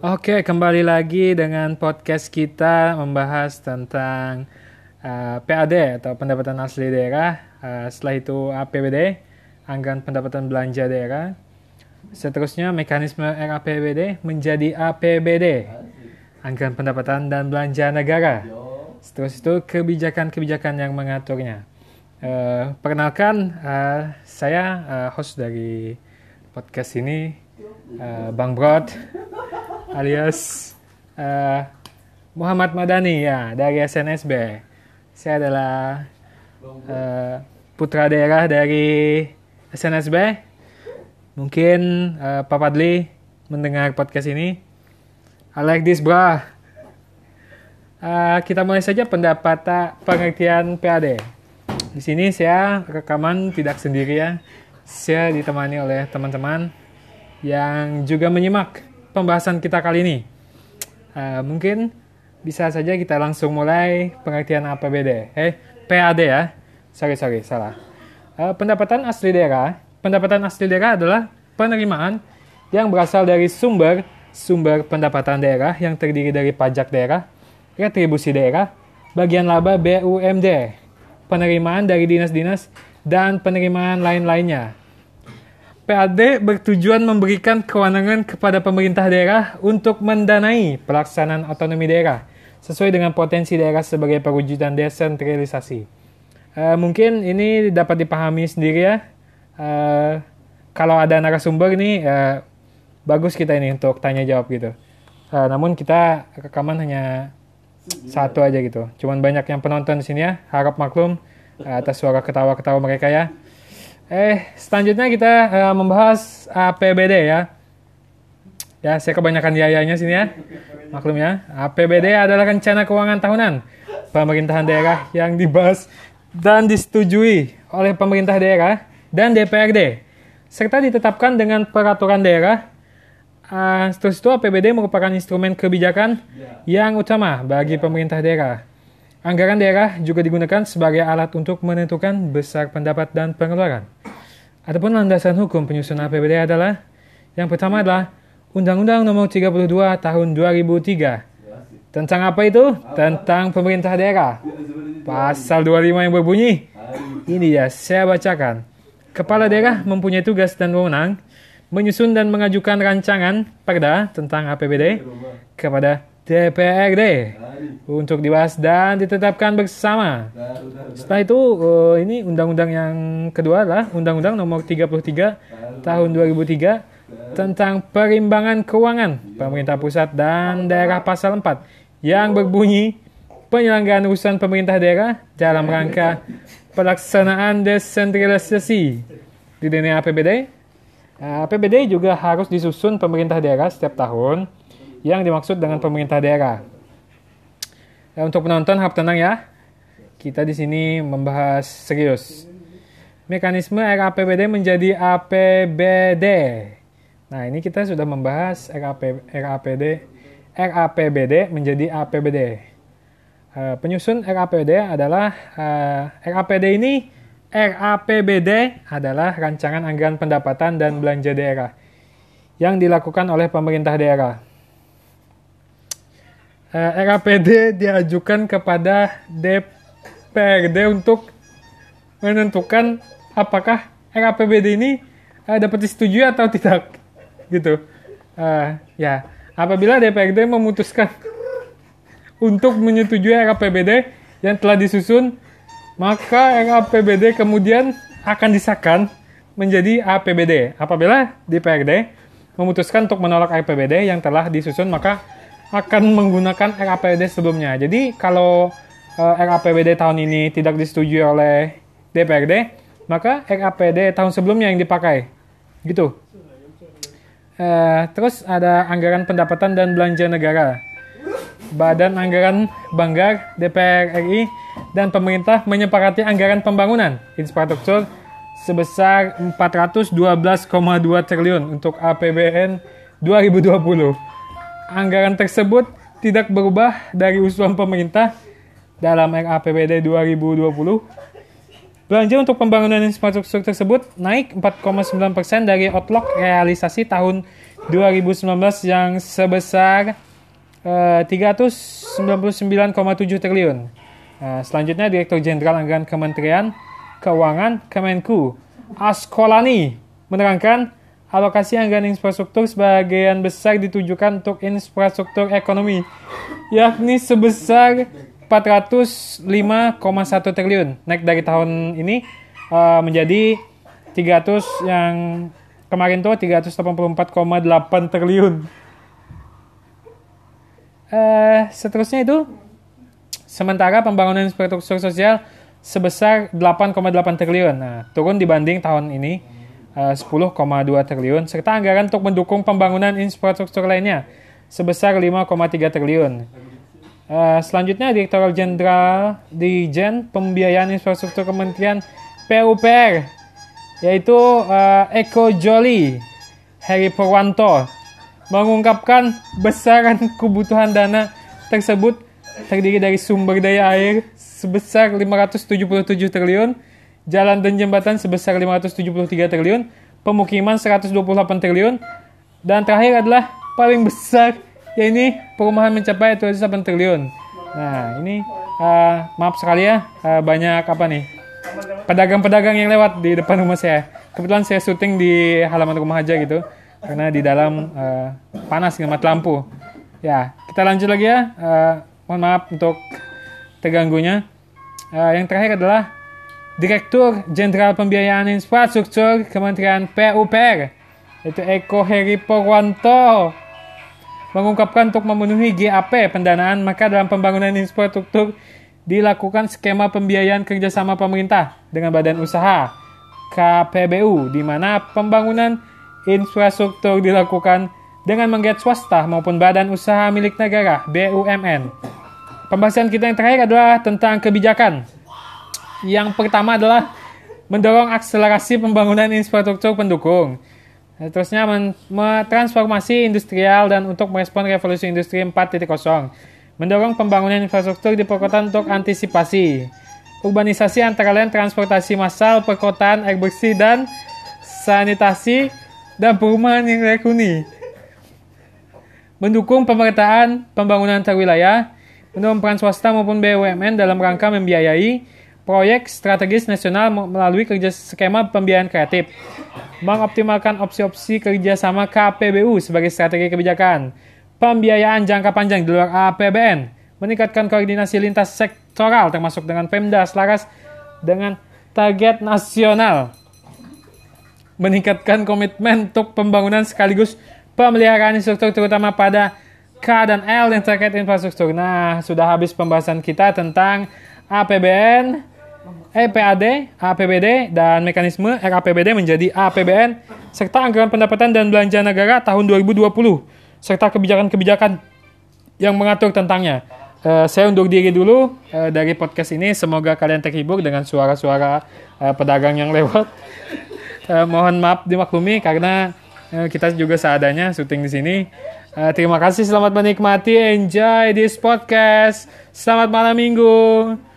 Oke, kembali lagi dengan podcast kita membahas tentang uh, PAD atau pendapatan asli daerah. Uh, setelah itu APBD, anggaran pendapatan belanja daerah. Seterusnya mekanisme RAPBD menjadi APBD, anggaran pendapatan dan belanja negara. Seterus itu kebijakan-kebijakan yang mengaturnya. Uh, perkenalkan, uh, saya uh, host dari podcast ini, uh, Bang Brod alias uh, Muhammad Madani ya dari SNSB. Saya adalah uh, putra daerah dari SNSB. Mungkin uh, Pak Padli mendengar podcast ini. I like this bro. Uh, kita mulai saja pendapat pengertian PAD. Di sini saya rekaman tidak sendiri ya. Saya ditemani oleh teman-teman yang juga menyimak pembahasan kita kali ini. Uh, mungkin bisa saja kita langsung mulai pengertian APBD. Eh, PAD ya. Sorry, sorry, salah. Uh, pendapatan asli daerah. Pendapatan asli daerah adalah penerimaan yang berasal dari sumber sumber pendapatan daerah yang terdiri dari pajak daerah, retribusi daerah, bagian laba BUMD, penerimaan dari dinas-dinas, dan penerimaan lain-lainnya PAD bertujuan memberikan kewenangan kepada pemerintah daerah untuk mendanai pelaksanaan otonomi daerah sesuai dengan potensi daerah sebagai perwujudan desentralisasi. Uh, mungkin ini dapat dipahami sendiri ya. Uh, kalau ada narasumber ini uh, bagus kita ini untuk tanya jawab gitu. Uh, namun kita rekaman hanya satu aja gitu. Cuman banyak yang penonton di sini ya. Harap maklum atas suara ketawa-ketawa mereka ya. Eh, selanjutnya kita uh, membahas APBD ya. Ya, saya kebanyakan yayanya sini ya. Maklum ya. APBD adalah rencana keuangan tahunan pemerintahan daerah yang dibahas dan disetujui oleh pemerintah daerah dan DPRD serta ditetapkan dengan peraturan daerah. Uh, seterus itu APBD merupakan instrumen kebijakan yang utama bagi pemerintah daerah. Anggaran daerah juga digunakan sebagai alat untuk menentukan besar pendapat dan pengeluaran. Adapun landasan hukum penyusunan APBD adalah yang pertama adalah Undang-Undang Nomor 32 Tahun 2003. Tentang apa itu? Tentang pemerintah daerah. Pasal 25 yang berbunyi. Ini ya, saya bacakan. Kepala daerah mempunyai tugas dan wewenang menyusun dan mengajukan rancangan perda tentang APBD kepada DPRD untuk dibahas dan ditetapkan bersama. Setelah itu uh, ini undang-undang yang kedua adalah Undang-Undang Nomor 33 Tahun 2003 tentang perimbangan keuangan pemerintah pusat dan daerah pasal 4 yang berbunyi penyelenggaraan urusan pemerintah daerah dalam rangka pelaksanaan desentralisasi di dunia APBD. APBD juga harus disusun pemerintah daerah setiap tahun yang dimaksud dengan pemerintah daerah. Ya, untuk penonton harap tenang ya. Kita di sini membahas serius. Mekanisme RAPBD menjadi APBD. Nah, ini kita sudah membahas RAP, RAPD RAPBD menjadi APBD. Uh, penyusun RAPBD adalah uh, eh, RAPD ini RAPBD adalah rancangan anggaran pendapatan dan belanja daerah yang dilakukan oleh pemerintah daerah eh, RAPD diajukan kepada DPRD untuk menentukan apakah RAPBD ini uh, dapat disetujui atau tidak gitu. Uh, ya apabila DPRD memutuskan untuk menyetujui RAPBD yang telah disusun maka RAPBD kemudian akan disahkan menjadi APBD apabila DPRD memutuskan untuk menolak RAPBD yang telah disusun maka akan menggunakan RAPBD sebelumnya. Jadi kalau uh, eh, RAPBD tahun ini tidak disetujui oleh DPRD, maka RAPD tahun sebelumnya yang dipakai. Gitu. Uh, terus ada anggaran pendapatan dan belanja negara. Badan Anggaran Banggar, DPR RI, dan pemerintah menyepakati anggaran pembangunan infrastruktur sebesar 412,2 triliun untuk APBN 2020 anggaran tersebut tidak berubah dari usulan pemerintah dalam RAPBD 2020 Belanja untuk pembangunan infrastruktur tersebut naik 4,9 persen dari outlook realisasi tahun 2019 yang sebesar uh, 399,7 triliun. Nah, selanjutnya Direktur Jenderal Anggaran Kementerian Keuangan Kemenku Askolani menerangkan alokasi anggaran infrastruktur sebagian besar ditujukan untuk infrastruktur ekonomi, yakni sebesar 405,1 triliun, naik dari tahun ini uh, menjadi 300 yang kemarin tuh 384,8 triliun. Uh, seterusnya itu sementara pembangunan infrastruktur sosial sebesar 8,8 triliun. Nah, turun dibanding tahun ini 10,2 triliun serta anggaran untuk mendukung pembangunan infrastruktur lainnya sebesar 5,3 triliun. Uh, selanjutnya Direktur Jenderal Dijen Pembiayaan Infrastruktur Kementerian PUPR yaitu uh, Eko Joli Heri Purwanto mengungkapkan besaran kebutuhan dana tersebut terdiri dari sumber daya air sebesar 577 triliun, jalan dan jembatan sebesar 573 triliun, pemukiman 128 triliun, dan terakhir adalah paling besar ya ini perumahan mencapai 28 triliun. Nah ini uh, maaf sekali ya uh, banyak apa nih pedagang-pedagang yang lewat di depan rumah saya. Kebetulan saya syuting di halaman rumah aja gitu karena di dalam uh, panas dengan mati lampu. Ya kita lanjut lagi ya. Uh, mohon maaf untuk terganggunya. Uh, yang terakhir adalah Direktur Jenderal Pembiayaan Infrastruktur Kementerian PUPR yaitu Eko Heri Purwanto mengungkapkan untuk memenuhi GAP pendanaan, maka dalam pembangunan infrastruktur dilakukan skema pembiayaan kerjasama pemerintah dengan badan usaha KPBU, di mana pembangunan infrastruktur dilakukan dengan menggait swasta maupun badan usaha milik negara BUMN. Pembahasan kita yang terakhir adalah tentang kebijakan. Yang pertama adalah mendorong akselerasi pembangunan infrastruktur pendukung. Terusnya transformasi industrial dan untuk merespon revolusi industri 4.0. Mendorong pembangunan infrastruktur di perkotaan untuk antisipasi. Urbanisasi antara lain transportasi massal, perkotaan, air bersih, dan sanitasi, dan perumahan yang huni. Mendukung pemerataan pembangunan terwilayah, mendorong peran swasta maupun BUMN dalam rangka membiayai proyek strategis nasional melalui kerja skema pembiayaan kreatif. Mengoptimalkan opsi-opsi kerjasama KPBU sebagai strategi kebijakan, pembiayaan jangka panjang di luar APBN, meningkatkan koordinasi lintas sektoral termasuk dengan Pemda selaras dengan target nasional, meningkatkan komitmen untuk pembangunan sekaligus pemeliharaan infrastruktur terutama pada K dan L yang terkait infrastruktur. Nah, sudah habis pembahasan kita tentang APBN, EPAD, APBD, dan mekanisme RAPBD menjadi APBN, serta anggaran pendapatan dan belanja negara tahun 2020, serta kebijakan-kebijakan yang mengatur tentangnya. Uh, saya undur diri dulu uh, dari podcast ini. Semoga kalian terhibur dengan suara-suara uh, pedagang yang lewat. Uh, mohon maaf dimaklumi karena uh, kita juga seadanya syuting di sini. Uh, terima kasih, selamat menikmati, enjoy this podcast. Selamat malam minggu.